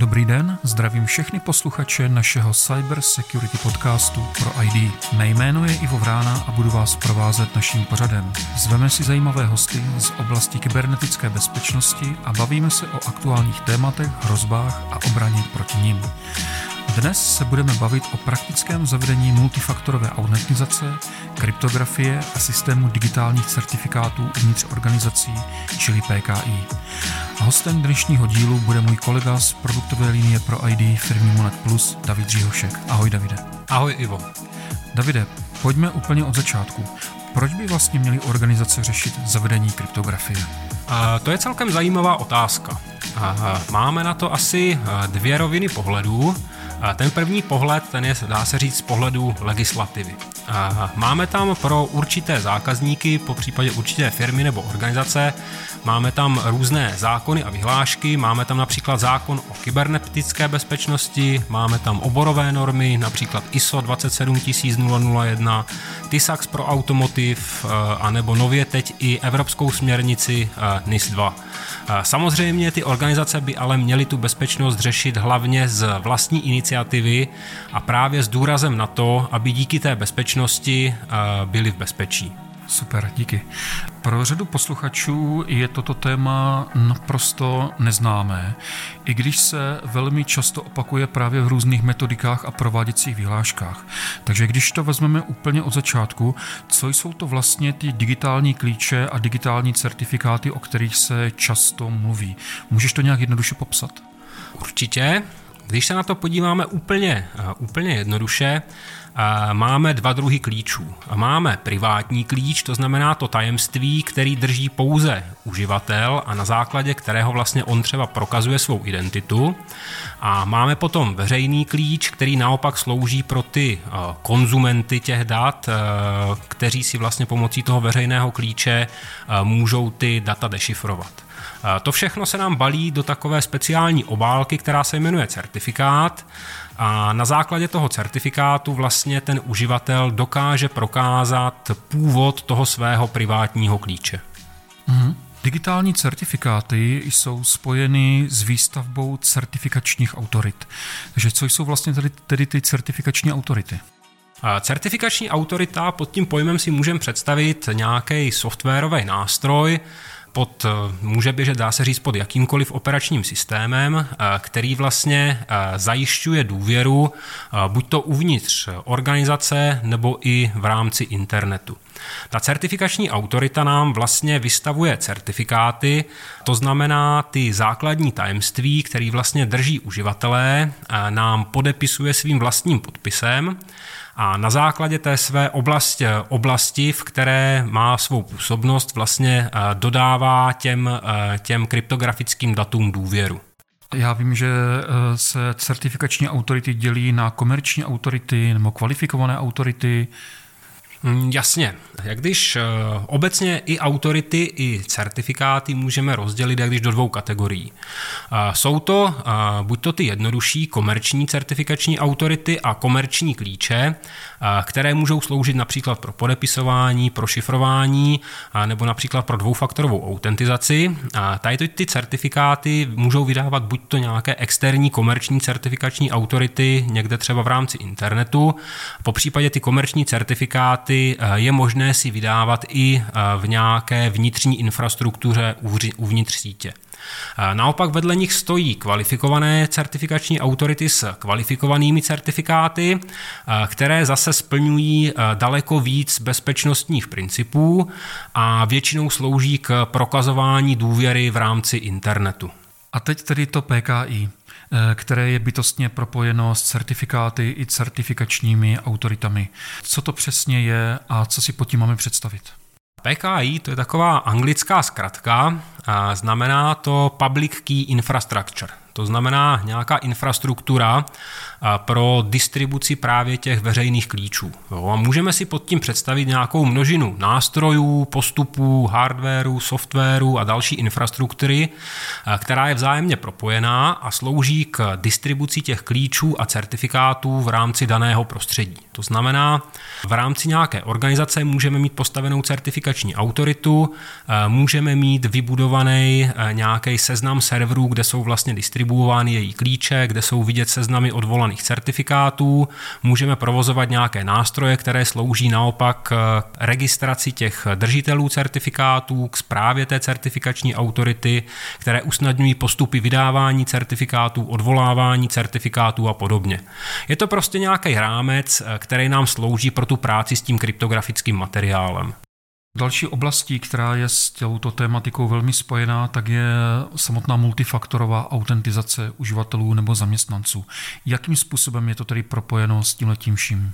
Dobrý den, zdravím všechny posluchače našeho Cyber Security podcastu pro ID. Mé jméno je Ivo Vrána a budu vás provázet naším pořadem. Zveme si zajímavé hosty z oblasti kybernetické bezpečnosti a bavíme se o aktuálních tématech, hrozbách a obraně proti nim. Dnes se budeme bavit o praktickém zavedení multifaktorové autentizace, kryptografie a systému digitálních certifikátů uvnitř organizací, čili PKI. Hostem dnešního dílu bude můj kolega z produktové linie pro ID firmy Monet Plus, David Říhošek. Ahoj Davide. Ahoj Ivo. Davide, pojďme úplně od začátku. Proč by vlastně měly organizace řešit zavedení kryptografie? A to je celkem zajímavá otázka. A máme na to asi dvě roviny pohledů. A ten první pohled, ten je, dá se říct, z pohledu legislativy. A máme tam pro určité zákazníky, po případě určité firmy nebo organizace, máme tam různé zákony a vyhlášky, máme tam například zákon o kybernetické bezpečnosti, máme tam oborové normy, například ISO 27001, TISAX pro automotiv, anebo nově teď i evropskou směrnici NIS 2. Samozřejmě ty organizace by ale měly tu bezpečnost řešit hlavně z vlastní iniciativy a právě s důrazem na to, aby díky té bezpečnosti byli v bezpečí. Super, díky. Pro řadu posluchačů je toto téma naprosto neznámé, i když se velmi často opakuje právě v různých metodikách a prováděcích vyhláškách. Takže když to vezmeme úplně od začátku, co jsou to vlastně ty digitální klíče a digitální certifikáty, o kterých se často mluví? Můžeš to nějak jednoduše popsat? Určitě. Když se na to podíváme úplně, úplně jednoduše, máme dva druhy klíčů. Máme privátní klíč, to znamená to tajemství, který drží pouze uživatel a na základě kterého vlastně on třeba prokazuje svou identitu. A máme potom veřejný klíč, který naopak slouží pro ty eh, konzumenty těch dat, eh, kteří si vlastně pomocí toho veřejného klíče eh, můžou ty data dešifrovat. To všechno se nám balí do takové speciální obálky, která se jmenuje certifikát a na základě toho certifikátu vlastně ten uživatel dokáže prokázat původ toho svého privátního klíče. Mm-hmm. Digitální certifikáty jsou spojeny s výstavbou certifikačních autorit. Takže co jsou vlastně tedy, tedy ty certifikační autority? Certifikační autorita pod tím pojmem si můžeme představit nějaký softwarový nástroj, pod, eh, může běžet, dá se říct, pod jakýmkoliv operačním systémem, eh, který vlastně eh, zajišťuje důvěru buď to uvnitř organizace nebo i v rámci internetu. Ta certifikační autorita nám vlastně vystavuje certifikáty, to znamená ty základní tajemství, který vlastně drží uživatelé, nám podepisuje svým vlastním podpisem a na základě té své oblasti, oblasti, v které má svou působnost, vlastně eh, dodává těm, eh, těm kryptografickým datům důvěru. Já vím, že eh, se certifikační autority dělí na komerční autority nebo kvalifikované autority. Mm, jasně. Jak když uh, obecně i autority, i certifikáty můžeme rozdělit jak když do dvou kategorií. Uh, jsou to uh, buď to ty jednodušší komerční certifikační autority a komerční klíče, které můžou sloužit například pro podepisování, pro šifrování nebo například pro dvoufaktorovou autentizaci. Tady ty certifikáty můžou vydávat buď to nějaké externí komerční certifikační autority někde třeba v rámci internetu, po případě ty komerční certifikáty je možné si vydávat i v nějaké vnitřní infrastruktuře uvnitř sítě. Naopak vedle nich stojí kvalifikované certifikační autority s kvalifikovanými certifikáty, které zase splňují daleko víc bezpečnostních principů a většinou slouží k prokazování důvěry v rámci internetu. A teď tedy to PKI které je bytostně propojeno s certifikáty i certifikačními autoritami. Co to přesně je a co si pod tím máme představit? PKI to je taková anglická zkratka, a znamená to Public Key Infrastructure. To znamená nějaká infrastruktura pro distribuci právě těch veřejných klíčů. Jo, a můžeme si pod tím představit nějakou množinu nástrojů, postupů, hardwareu, softwaru a další infrastruktury, která je vzájemně propojená a slouží k distribuci těch klíčů a certifikátů v rámci daného prostředí. To znamená, v rámci nějaké organizace můžeme mít postavenou certifikační autoritu, můžeme mít vybudovaný nějaký seznam serverů, kde jsou vlastně distribuovány její klíče, kde jsou vidět seznamy odvolaných certifikátů. Můžeme provozovat nějaké nástroje, které slouží naopak k registraci těch držitelů certifikátů, k zprávě té certifikační autority, které usnadňují postupy vydávání certifikátů, odvolávání certifikátů a podobně. Je to prostě nějaký rámec, který nám slouží pro tu práci s tím kryptografickým materiálem. Další oblastí, která je s touto tématikou velmi spojená, tak je samotná multifaktorová autentizace uživatelů nebo zaměstnanců. Jakým způsobem je to tedy propojeno s tímhletím vším?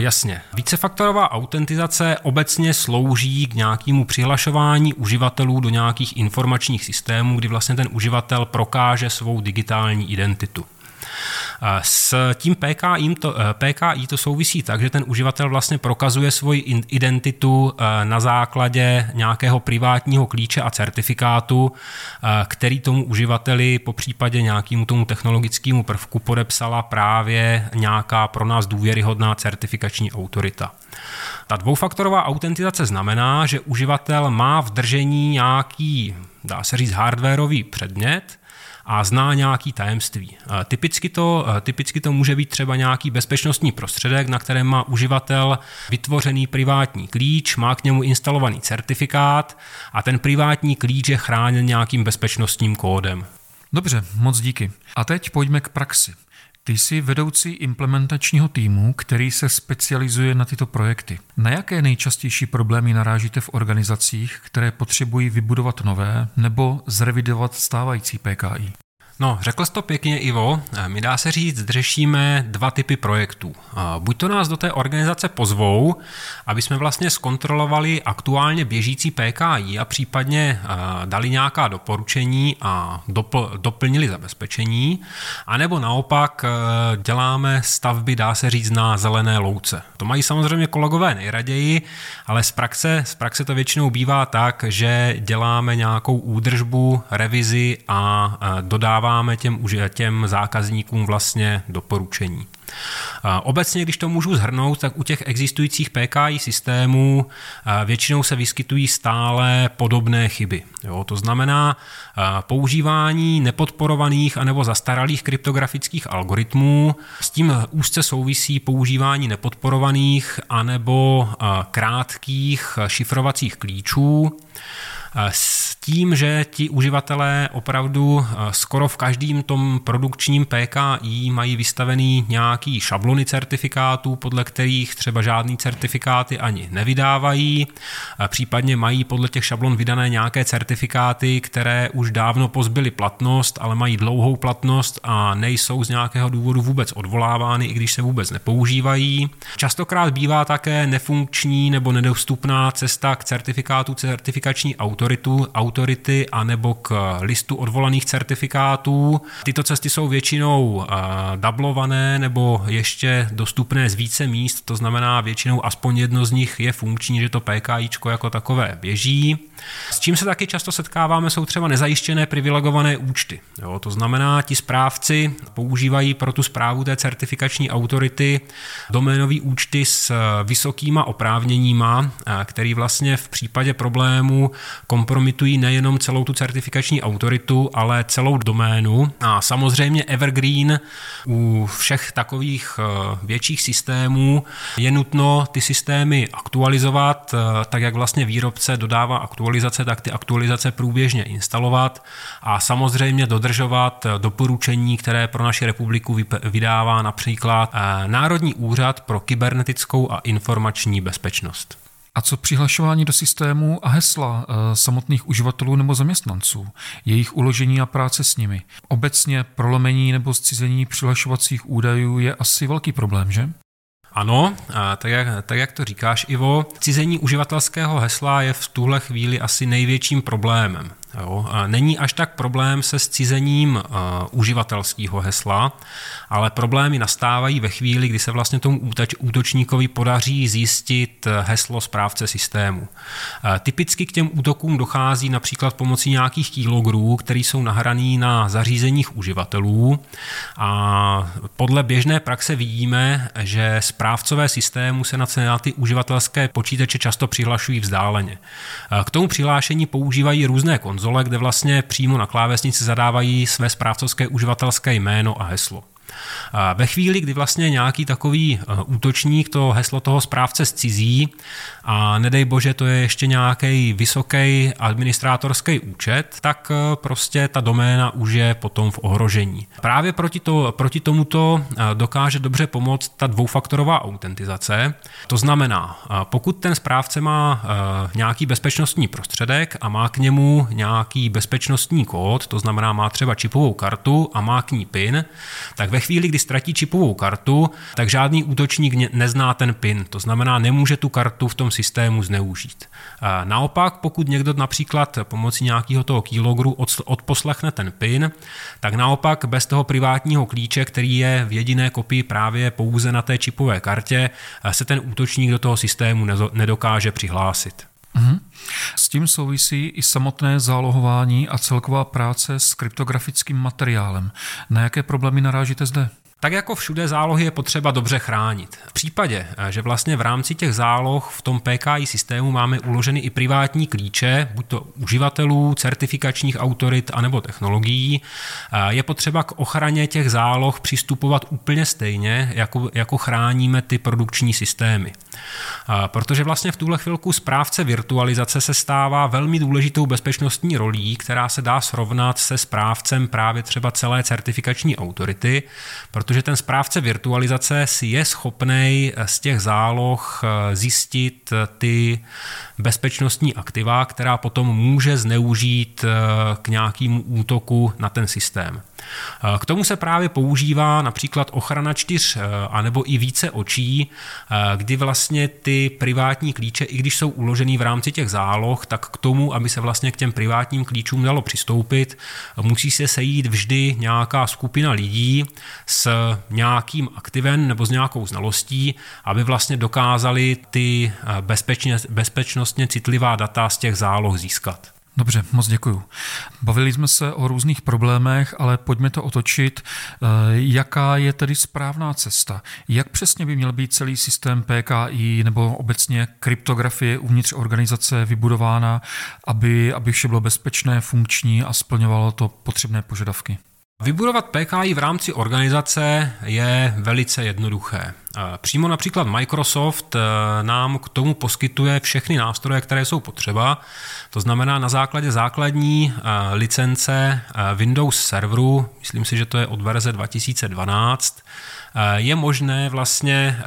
Jasně. Vícefaktorová autentizace obecně slouží k nějakému přihlašování uživatelů do nějakých informačních systémů, kdy vlastně ten uživatel prokáže svou digitální identitu. S tím PKI to, eh, PKI to souvisí tak, že ten uživatel vlastně prokazuje svoji identitu eh, na základě nějakého privátního klíče a certifikátu, eh, který tomu uživateli po případě nějakému tomu technologickému prvku podepsala právě nějaká pro nás důvěryhodná certifikační autorita. Ta dvoufaktorová autentizace znamená, že uživatel má v držení nějaký, dá se říct, hardwareový předmět, a zná nějaký tajemství. Typicky to, typicky to může být třeba nějaký bezpečnostní prostředek, na kterém má uživatel vytvořený privátní klíč, má k němu instalovaný certifikát a ten privátní klíč je chráněn nějakým bezpečnostním kódem. Dobře, moc díky. A teď pojďme k praxi. Ty jsi vedoucí implementačního týmu, který se specializuje na tyto projekty. Na jaké nejčastější problémy narážíte v organizacích, které potřebují vybudovat nové nebo zrevidovat stávající PKI? No, řekl jsi to pěkně, Ivo. My dá se říct, řešíme dva typy projektů. Buď to nás do té organizace pozvou, aby jsme vlastně zkontrolovali aktuálně běžící PKI a případně dali nějaká doporučení a dopl- doplnili zabezpečení, anebo naopak děláme stavby, dá se říct, na zelené louce. To mají samozřejmě kolegové nejraději, ale z praxe, z praxe to většinou bývá tak, že děláme nějakou údržbu, revizi a dodáváme dáváme těm, těm zákazníkům vlastně doporučení. Obecně, když to můžu zhrnout, tak u těch existujících PKI systémů většinou se vyskytují stále podobné chyby. Jo, to znamená používání nepodporovaných anebo zastaralých kryptografických algoritmů. S tím úzce souvisí používání nepodporovaných anebo krátkých šifrovacích klíčů s tím, že ti uživatelé opravdu skoro v každém tom produkčním PKI mají vystavený nějaký šablony certifikátů, podle kterých třeba žádný certifikáty ani nevydávají, případně mají podle těch šablon vydané nějaké certifikáty, které už dávno pozbyly platnost, ale mají dlouhou platnost a nejsou z nějakého důvodu vůbec odvolávány, i když se vůbec nepoužívají. Častokrát bývá také nefunkční nebo nedostupná cesta k certifikátu certifikační autor autoritu, autority anebo k listu odvolaných certifikátů. Tyto cesty jsou většinou uh, dublované nebo ještě dostupné z více míst, to znamená většinou aspoň jedno z nich je funkční, že to PKIčko jako takové běží. S čím se taky často setkáváme, jsou třeba nezajištěné privilegované účty. Jo, to znamená, ti správci používají pro tu zprávu té certifikační autority doménové účty s vysokýma oprávněníma, který vlastně v případě problému kompromitují nejenom celou tu certifikační autoritu, ale celou doménu. A samozřejmě Evergreen u všech takových eh, větších systémů je nutno ty systémy aktualizovat, eh, tak jak vlastně výrobce dodává aktualizace, tak ty aktualizace průběžně instalovat a samozřejmě dodržovat eh, doporučení, které pro naši republiku vydává například Národní úřad pro kybernetickou a informační bezpečnost. A co přihlašování do systému a hesla e, samotných uživatelů nebo zaměstnanců, jejich uložení a práce s nimi? Obecně prolomení nebo zcizení přihlašovacích údajů je asi velký problém, že? Ano, tak jak, tak jak to říkáš, Ivo, cizení uživatelského hesla je v tuhle chvíli asi největším problémem. Jo? Není až tak problém se scizením uh, uživatelského hesla, ale problémy nastávají ve chvíli, kdy se vlastně tomu útoč, útočníkovi podaří zjistit heslo správce systému. Uh, typicky k těm útokům dochází například pomocí nějakých keyloggerů, které jsou nahraný na zařízeních uživatelů a podle běžné praxe vidíme, že správcové systému se na ty uživatelské počítače často přihlašují vzdáleně. Uh, k tomu přihlášení používají různé koncepty, konzole, kde vlastně přímo na klávesnici zadávají své správcovské uživatelské jméno a heslo. Ve chvíli, kdy vlastně nějaký takový eh, útočník to heslo toho správce zcizí a nedej bože, to je ještě nějaký vysoký administrátorský účet, tak eh, prostě ta doména už je potom v ohrožení. Právě proti, to, proti tomuto eh, dokáže dobře pomoct ta dvoufaktorová autentizace. To znamená, pokud ten správce má nějaký bezpečnostní prostředek a má k němu nějaký bezpečnostní kód, to znamená má třeba čipovou kartu a má k ní PIN, tak ve chvíli, kdy ztratí čipovou kartu, tak žádný útočník nezná ten PIN, to znamená, nemůže tu kartu v tom systému zneužít. Naopak, pokud někdo například pomocí nějakého toho keyloggeru odposlechne ten PIN, tak naopak bez toho privátního klíče, který je v jediné kopii právě pouze na té čipové kartě, se ten útočník do toho systému nedokáže přihlásit. Mm-hmm. S tím souvisí i samotné zálohování a celková práce s kryptografickým materiálem. Na jaké problémy narážíte zde? Tak jako všude zálohy je potřeba dobře chránit. V případě, že vlastně v rámci těch záloh v tom PKI systému máme uloženy i privátní klíče, buď to uživatelů, certifikačních autorit anebo technologií, je potřeba k ochraně těch záloh přistupovat úplně stejně, jako, jako chráníme ty produkční systémy. Protože vlastně v tuhle chvilku správce virtualizace se stává velmi důležitou bezpečnostní rolí, která se dá srovnat se správcem právě třeba celé certifikační autority, protože ten správce virtualizace si je schopný z těch záloh eh, zjistit eh, ty bezpečnostní aktiva, která potom může zneužít eh, k nějakému útoku na ten systém. K tomu se právě používá například ochrana čtyř anebo i více očí, kdy vlastně ty privátní klíče, i když jsou uložený v rámci těch záloh, tak k tomu, aby se vlastně k těm privátním klíčům dalo přistoupit, musí se sejít vždy nějaká skupina lidí s nějakým aktivem nebo s nějakou znalostí, aby vlastně dokázali ty bezpečně, bezpečnost bezpečnostně citlivá data z těch záloh získat. Dobře, moc děkuju. Bavili jsme se o různých problémech, ale pojďme to otočit. Eh, jaká je tedy správná cesta? Jak přesně by měl být celý systém PKI nebo obecně kryptografie uvnitř organizace vybudována, aby, aby vše bylo bezpečné, funkční a splňovalo to potřebné požadavky? Vybudovat PKI v rámci organizace je velice jednoduché. Přímo například Microsoft eh, nám k tomu poskytuje všechny nástroje, které jsou potřeba. To znamená na základě základní eh, licence eh, Windows serveru, myslím si, že to je od verze 2012, je možné vlastně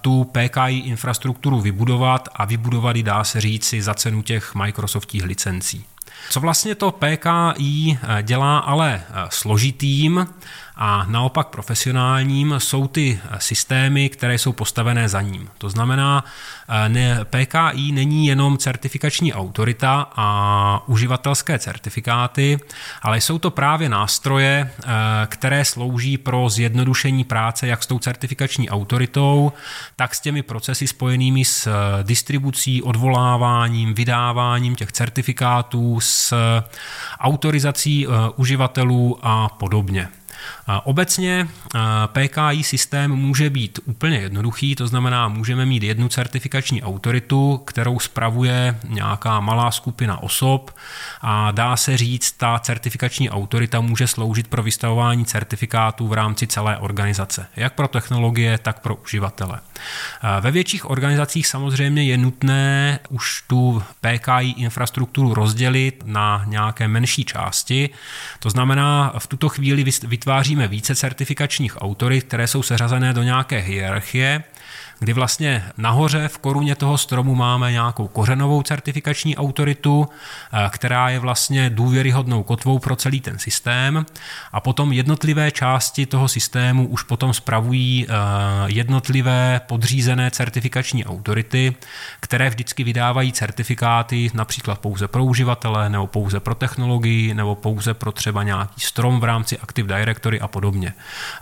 tu PKI infrastrukturu vybudovat a vybudovat ji, dá se říci, za cenu těch Microsoftích licencí. Co vlastně to PKI dělá ale složitým, a naopak profesionálním jsou ty systémy, které jsou postavené za ním. To znamená, eh, ne, PKI není jenom certifikační autorita a uživatelské certifikáty, ale jsou to právě nástroje, eh, které slouží pro zjednodušení práce jak s tou certifikační autoritou, tak s těmi procesy spojenými s eh, distribucí, odvoláváním, vydáváním těch certifikátů, s autorizací uživatelů a podobně. Obecně PKI systém může být úplně jednoduchý, to znamená, můžeme mít jednu certifikační autoritu, kterou spravuje nějaká malá skupina osob a dá se říct, ta certifikační autorita může sloužit pro vystavování certifikátů v rámci celé organizace, jak pro technologie, tak pro uživatele. Ve větších organizacích samozřejmě je nutné už tu PKI infrastrukturu rozdělit na nějaké menší části, to znamená, v tuto chvíli vytváříme více certifikačních autorit, které jsou seřazené do nějaké hierarchie kdy vlastně nahoře v koruně toho stromu máme nějakou kořenovou certifikační autoritu, eh, která je vlastně důvěryhodnou kotvou pro celý ten systém a potom jednotlivé části toho systému už potom spravují eh, jednotlivé podřízené certifikační autority, které vždycky vydávají certifikáty například pouze pro uživatele nebo pouze pro technologii nebo pouze pro třeba nějaký strom v rámci Active Directory a podobně.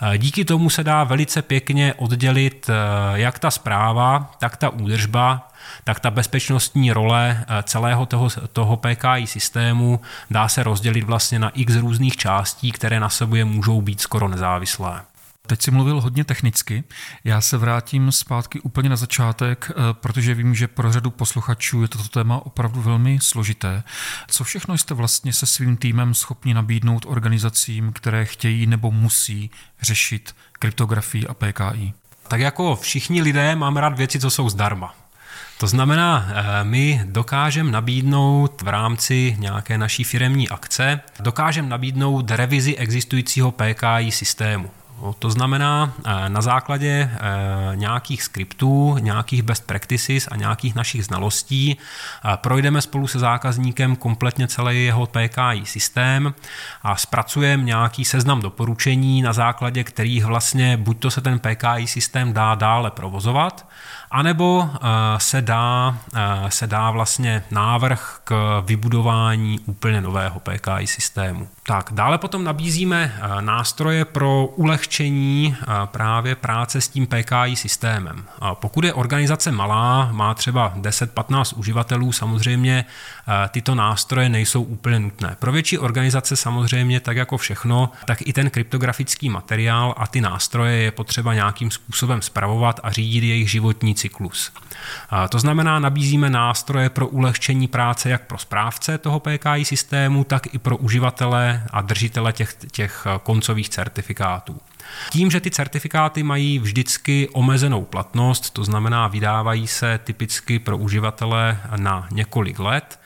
Eh, díky tomu se dá velice pěkně oddělit jak ta zpráva, tak ta údržba, tak ta bezpečnostní role eh, celého toho, toho PKI systému dá se rozdělit vlastně na x různých částí, které na sobě můžou být skoro nezávislé. Teď si mluvil hodně technicky. Já se vrátím zpátky úplně na začátek, eh, protože vím, že pro řadu posluchačů je toto téma opravdu velmi složité. Co všechno jste vlastně se svým týmem schopni nabídnout organizacím, které chtějí nebo musí řešit kryptografii a PKI? Tak jako všichni lidé máme rád věci, co jsou zdarma. To znamená, eh, my dokážeme nabídnout v rámci nějaké naší firemní akce, dokážeme nabídnout revizi existujícího PKI systému. No, to znamená, eh, na základě eh, nějakých skriptů, nějakých best practices a nějakých našich znalostí projdeme spolu se zákazníkem kompletně celý jeho PKI systém a zpracujeme nějaký seznam doporučení, na základě kterých vlastně buď to se ten PKI systém dá dále provozovat, anebo eh, se dá, se dá vlastně návrh k vybudování úplně nového PKI systému. Tak, dále potom nabízíme eh, nástroje pro ulehčení eh, právě práce s tím PKI systémem. Pokud je organizace malá, má třeba 10-15 uživatelů, samozřejmě eh, tyto nástroje nejsou úplně nutné. Pro větší organizace samozřejmě, tak jako všechno, tak i ten kryptografický materiál a ty nástroje je potřeba nějakým způsobem spravovat a řídit jejich životní cyklus. To znamená, nabízíme nástroje pro ulehčení práce jak pro správce toho PKI systému, tak i pro uživatele a držitele těch, těch koncových certifikátů. Tím, že ty certifikáty mají vždycky omezenou platnost, to znamená vydávají se typicky pro uživatele na několik let,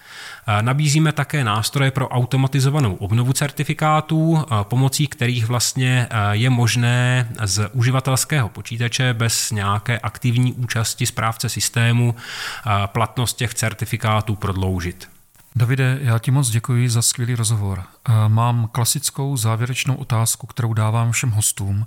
Nabízíme také nástroje pro automatizovanou obnovu certifikátů, pomocí kterých vlastně je možné z uživatelského počítače bez nějaké aktivní účasti správce systému platnost těch certifikátů prodloužit. Davide, já ti moc děkuji za skvělý rozhovor. Mám klasickou závěrečnou otázku, kterou dávám všem hostům.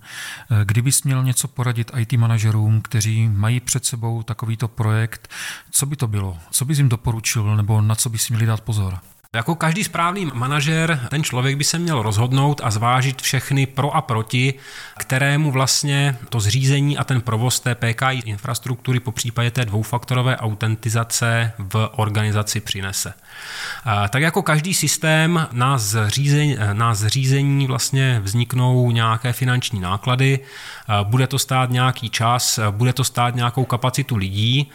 Kdybys měl něco poradit IT manažerům, kteří mají před sebou takovýto projekt, co by to bylo? Co bys jim doporučil nebo na co by si měli dát pozor? Jako každý správný manažer, ten člověk by se měl rozhodnout a zvážit všechny pro a proti, kterému vlastně to zřízení a ten provoz té PKI infrastruktury, po případě té dvoufaktorové autentizace v organizaci přinese. Tak jako každý systém na zřízení, na zřízení vlastně vzniknou nějaké finanční náklady, bude to stát nějaký čas, bude to stát nějakou kapacitu lidí.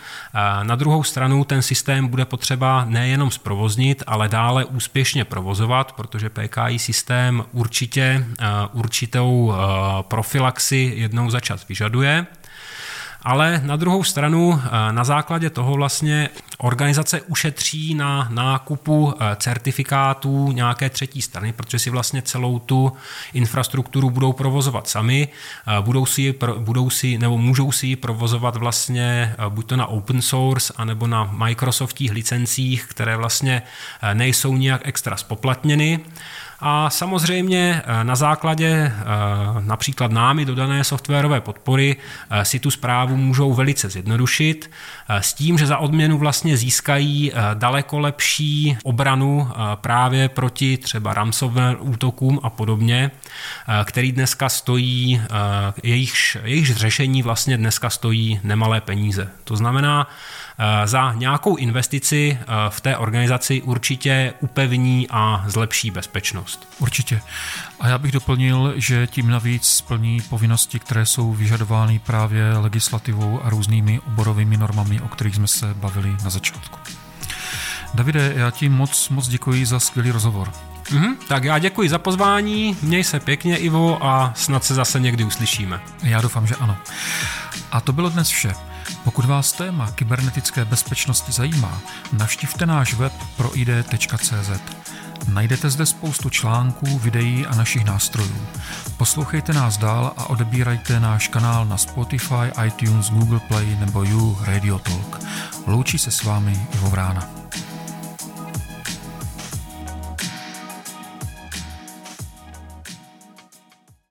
Na druhou stranu ten systém bude potřeba nejenom zprovoznit, ale dále úspěšně provozovat, protože PKI systém určitě určitou profilaxi jednou za čas vyžaduje. Ale na druhou stranu, eh, na základě toho vlastně organizace ušetří na nákupu eh, certifikátů nějaké třetí strany, protože si vlastně celou tu infrastrukturu budou provozovat sami, eh, budou si, budou si nebo můžou si ji provozovat vlastně buď to na open source, anebo na Microsoftích licencích, které vlastně nejsou nijak extra spoplatněny. A samozřejmě eh, na základě eh, například námi dodané softwarové podpory eh, si tu zprávu můžou velice zjednodušit s tím, že za odměnu vlastně získají daleko lepší obranu právě proti třeba ransomware útokům a podobně, který dneska stojí, jejichž, jejichž řešení vlastně dneska stojí nemalé peníze. To znamená, za nějakou investici eh, v té organizaci určitě upevní a zlepší bezpečnost. Určitě. A já bych doplnil, že tím navíc splní povinnosti, které jsou vyžadovány právě legislativou a různými oborovými normami, o kterých jsme se bavili na začátku. Davide, já ti moc, moc děkuji za skvělý rozhovor. Mm-hmm, tak já děkuji za pozvání, měj se pěkně Ivo a snad se zase někdy uslyšíme. Já doufám, že ano. A to bylo dnes vše. Pokud vás téma kybernetické bezpečnosti zajímá, navštivte náš web proid.cz. Najdete zde spoustu článků, videí a našich nástrojů. Poslouchejte nás dál a odebírajte náš kanál na Spotify, iTunes, Google Play nebo You Radio Talk. Loučí se s vámi Ivo Vrána.